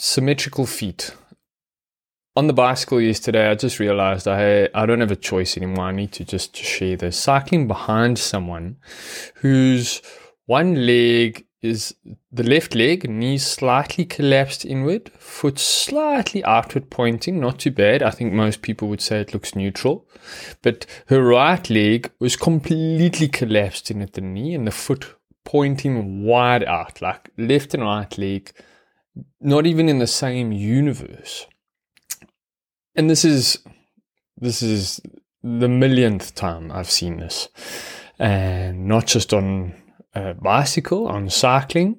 symmetrical feet. On the bicycle yesterday, I just realized I I don't have a choice anymore. I need to just share this. Cycling behind someone whose one leg is the left leg, knees slightly collapsed inward, foot slightly outward pointing, not too bad. I think most people would say it looks neutral. But her right leg was completely collapsed in at the knee and the foot pointing wide out, like left and right leg, not even in the same universe. And this is this is the millionth time I've seen this. And not just on a bicycle, on cycling,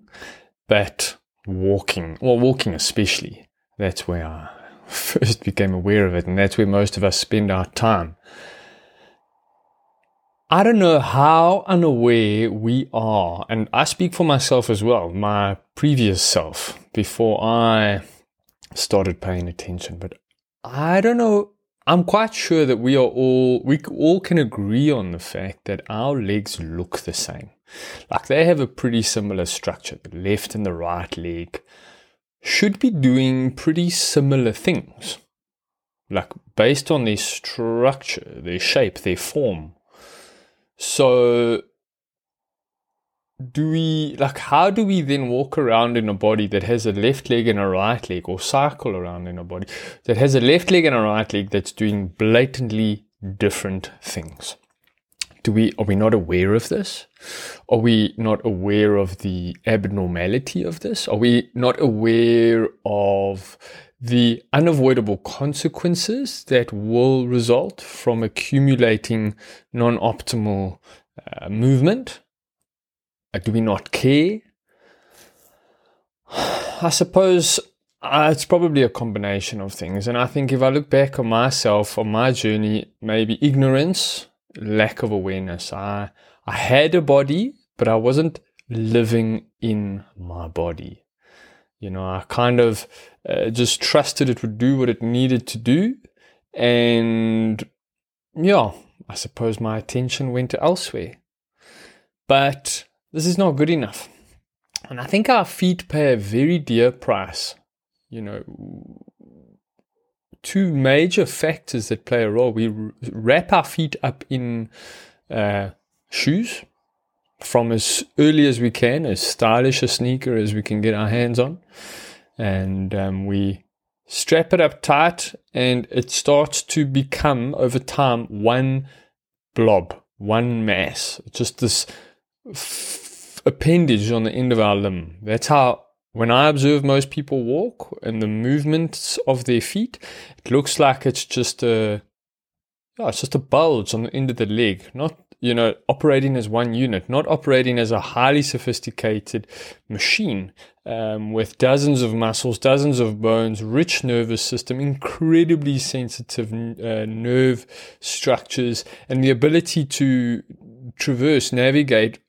but walking, well, walking especially. That's where I first became aware of it, and that's where most of us spend our time. I don't know how unaware we are, and I speak for myself as well, my previous self, before I started paying attention, but I don't know. I'm quite sure that we are all, we all can agree on the fact that our legs look the same. Like they have a pretty similar structure. The left and the right leg should be doing pretty similar things. Like based on their structure, their shape, their form. So do we like how do we then walk around in a body that has a left leg and a right leg or cycle around in a body that has a left leg and a right leg that's doing blatantly different things? Do we are we not aware of this? Are we not aware of the abnormality of this? Are we not aware of the unavoidable consequences that will result from accumulating non-optimal uh, movement do we not care i suppose uh, it's probably a combination of things and i think if i look back on myself on my journey maybe ignorance lack of awareness. I I had a body, but I wasn't living in my body. You know, I kind of uh, just trusted it would do what it needed to do, and yeah, I suppose my attention went elsewhere. But this is not good enough. And I think our feet pay a very dear price. You know, two major factors that play a role. We wrap our feet up in uh, shoes from as early as we can, as stylish a sneaker as we can get our hands on, and um, we strap it up tight, and it starts to become over time one blob, one mass, just this f- appendage on the end of our limb. That's how when I observe most people walk and the movements of their feet, it looks like it's just a, yeah, it's just a bulge on the end of the leg, not you know operating as one unit, not operating as a highly sophisticated machine um, with dozens of muscles, dozens of bones, rich nervous system, incredibly sensitive uh, nerve structures, and the ability to traverse, navigate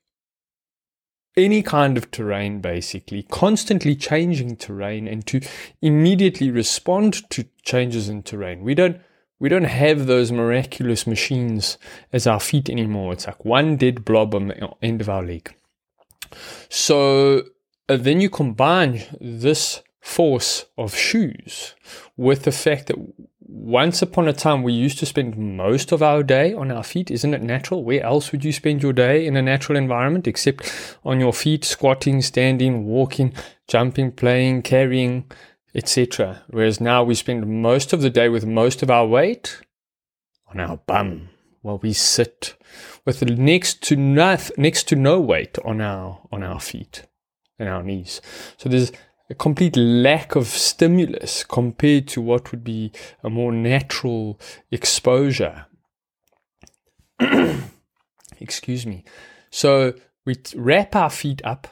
any kind of terrain, basically, constantly changing terrain and to immediately respond to changes in terrain. We don't we don't have those miraculous machines as our feet anymore. It's like one dead blob on the end of our leg. So uh, then you combine this force of shoes with the fact that once upon a time we used to spend most of our day on our feet. Isn't it natural? Where else would you spend your day in a natural environment except on your feet squatting standing walking jumping playing carrying etc whereas now we spend most of the day with most of our weight on our bum while we sit with next to nothing, next to no weight on our on our feet and our knees. So there's a complete lack of stimulus compared to what would be a more natural exposure. Excuse me. So we wrap our feet up.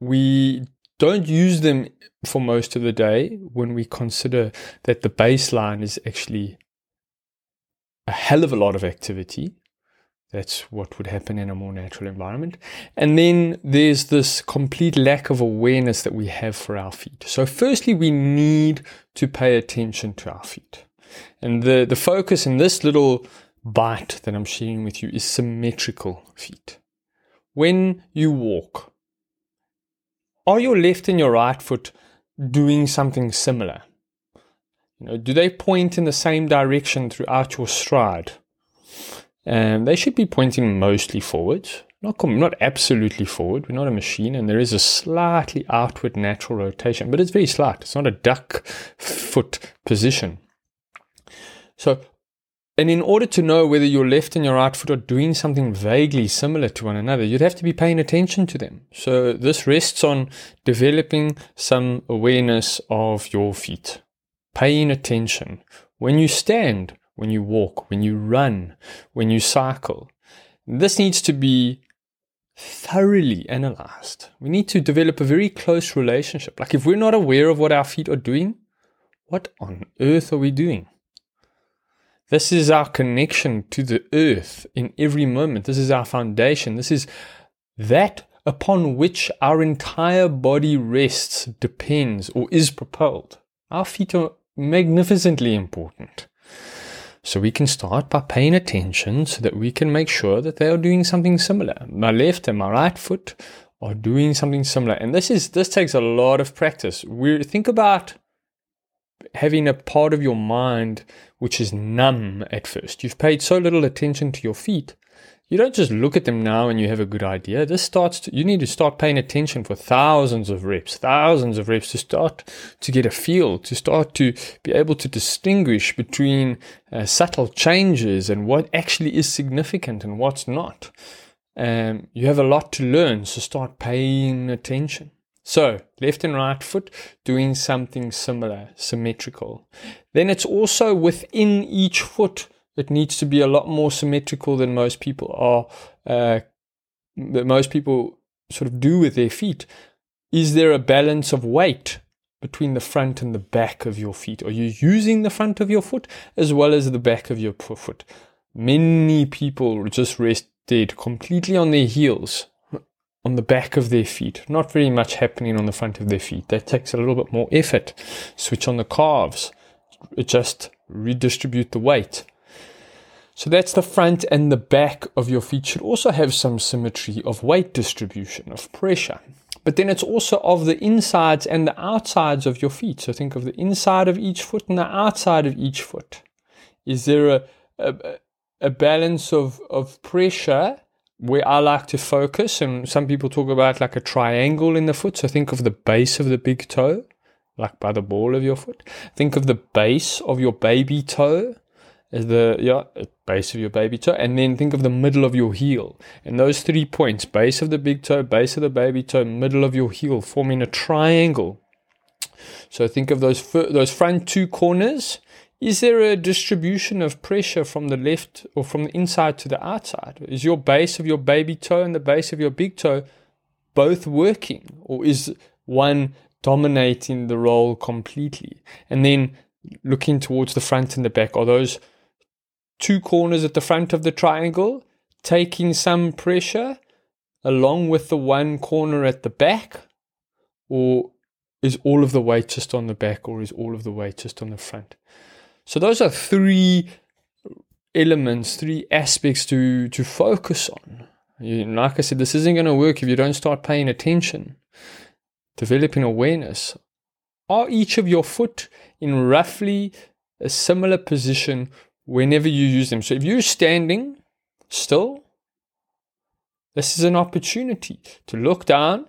We don't use them for most of the day when we consider that the baseline is actually a hell of a lot of activity. That's what would happen in a more natural environment. And then there's this complete lack of awareness that we have for our feet. So, firstly, we need to pay attention to our feet. And the, the focus in this little bite that I'm sharing with you is symmetrical feet. When you walk, are your left and your right foot doing something similar? You know, do they point in the same direction throughout your stride? And they should be pointing mostly forward, not not absolutely forward. We're not a machine, and there is a slightly outward natural rotation, but it's very slight. It's not a duck foot position. So, and in order to know whether your left and your right foot are doing something vaguely similar to one another, you'd have to be paying attention to them. So this rests on developing some awareness of your feet, paying attention. When you stand, when you walk, when you run, when you cycle. This needs to be thoroughly analyzed. We need to develop a very close relationship. Like if we're not aware of what our feet are doing, what on earth are we doing? This is our connection to the earth in every moment. This is our foundation. This is that upon which our entire body rests, depends, or is propelled. Our feet are magnificently important. So we can start by paying attention so that we can make sure that they are doing something similar. My left and my right foot are doing something similar. And this is this takes a lot of practice. We think about having a part of your mind which is numb at first. You've paid so little attention to your feet you don't just look at them now and you have a good idea. This starts to, you need to start paying attention for thousands of reps, thousands of reps to start to get a feel, to start to be able to distinguish between uh, subtle changes and what actually is significant and what's not. Um, you have a lot to learn, so start paying attention. So, left and right foot doing something similar, symmetrical. Then it's also within each foot it needs to be a lot more symmetrical than most people are, uh, that most people sort of do with their feet. Is there a balance of weight between the front and the back of your feet? Are you using the front of your foot as well as the back of your foot? Many people just rest dead completely on their heels, on the back of their feet. Not very much happening on the front of their feet. That takes a little bit more effort. Switch on the calves, just redistribute the weight. So that's the front and the back of your feet should also have some symmetry of weight distribution, of pressure. But then it's also of the insides and the outsides of your feet. So think of the inside of each foot and the outside of each foot. Is there a, a, a balance of, of pressure where I like to focus? And some people talk about like a triangle in the foot. So think of the base of the big toe, like by the ball of your foot. Think of the base of your baby toe is the yeah base of your baby toe and then think of the middle of your heel. And those three points base of the big toe base of the baby toe middle of your heel forming a triangle. So think of those those front two corners. Is there a distribution of pressure from the left or from the inside to the outside? Is your base of your baby toe and the base of your big toe both working or is one dominating the role completely? And then looking towards the front and the back are those two corners at the front of the triangle, taking some pressure along with the one corner at the back? Or is all of the weight just on the back, or is all of the weight just on the front? So, those are three elements, three aspects to, to focus on. You, like I said, this isn't going to work if you don't start paying attention, developing awareness. Are each of your foot in roughly a similar position whenever you use them. So if you're standing still, this is an opportunity to look down,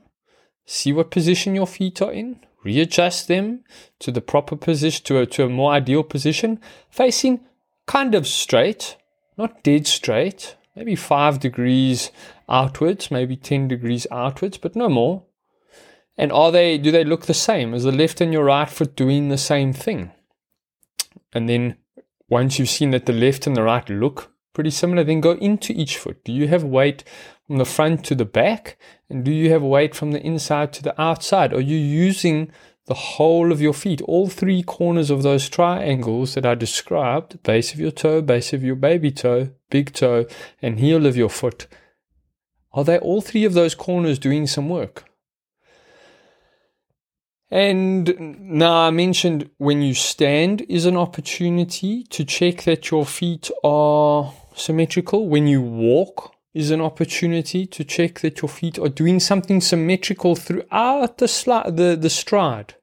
see what position your feet are in, readjust them to the proper position, to a, to a more ideal position, facing kind of straight, not dead straight, maybe five degrees outwards, maybe 10 degrees outwards, but no more. And are they, do they look the same? Is the left and your right foot doing the same thing? And then once you've seen that the left and the right look pretty similar, then go into each foot. Do you have weight from the front to the back? And do you have weight from the inside to the outside? Are you using the whole of your feet, all three corners of those triangles that I described base of your toe, base of your baby toe, big toe, and heel of your foot? Are they all three of those corners doing some work? And now I mentioned when you stand is an opportunity to check that your feet are symmetrical. When you walk is an opportunity to check that your feet are doing something symmetrical throughout the, sli- the, the stride.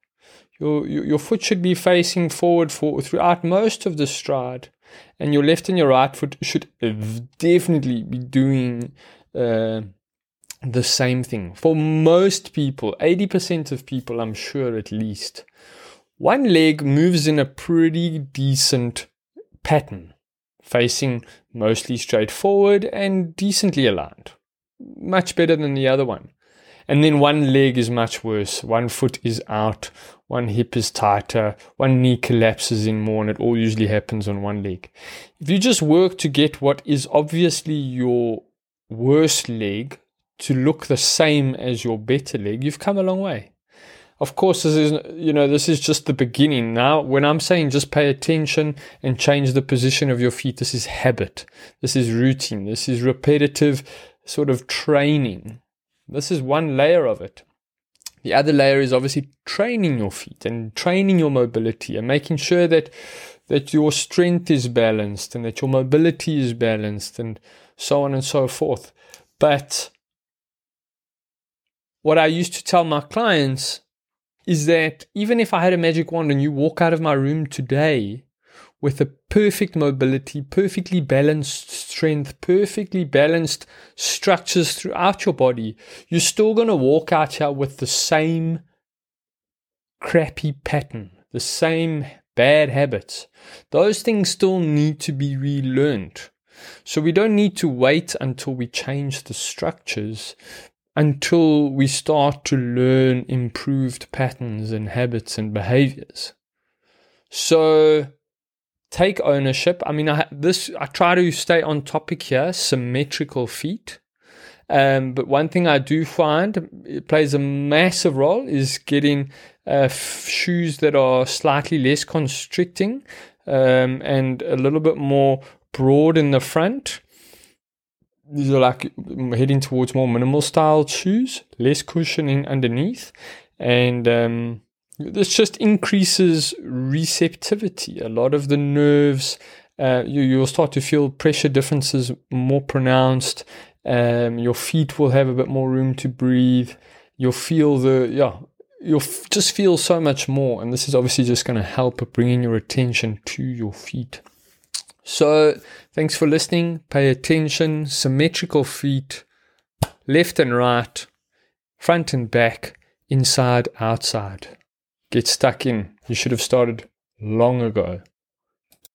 Your, your, your foot should be facing forward for throughout most of the stride, and your left and your right foot should definitely be doing uh, the same thing. For most people, 80% of people, I'm sure at least, one leg moves in a pretty decent pattern, facing mostly straight forward and decently aligned. Much better than the other one. And then one leg is much worse. One foot is out, one hip is tighter, one knee collapses in more, and it all usually happens on one leg. If you just work to get what is obviously your worst leg to look the same as your better leg, you've come a long way. Of course, this is you know this is just the beginning. Now, when I'm saying just pay attention and change the position of your feet, this is habit. This is routine. This is repetitive sort of training. This is one layer of it. The other layer is obviously training your feet and training your mobility and making sure that that your strength is balanced and that your mobility is balanced and so on and so forth. But what I used to tell my clients is that even if I had a magic wand and you walk out of my room today with a perfect mobility, perfectly balanced strength, perfectly balanced structures throughout your body, you're still going to walk out here with the same crappy pattern, the same bad habits. Those things still need to be relearned. So we don't need to wait until we change the structures until we start to learn improved patterns and habits and behaviors. So take ownership. I mean, I this I try to stay on topic here. Symmetrical feet. Um, but one thing I do find it plays a massive role is getting uh, f- shoes that are slightly less constricting um, and a little bit more broad in the front these are like heading towards more minimal style shoes, less cushioning underneath, and um, this just increases receptivity. A lot of the nerves, uh, you, you'll start to feel pressure differences more pronounced. Um, your feet will have a bit more room to breathe. You'll feel the yeah. You'll f- just feel so much more, and this is obviously just going to help bringing your attention to your feet. So, thanks for listening. Pay attention. Symmetrical feet, left and right, front and back, inside, outside. Get stuck in. You should have started long ago.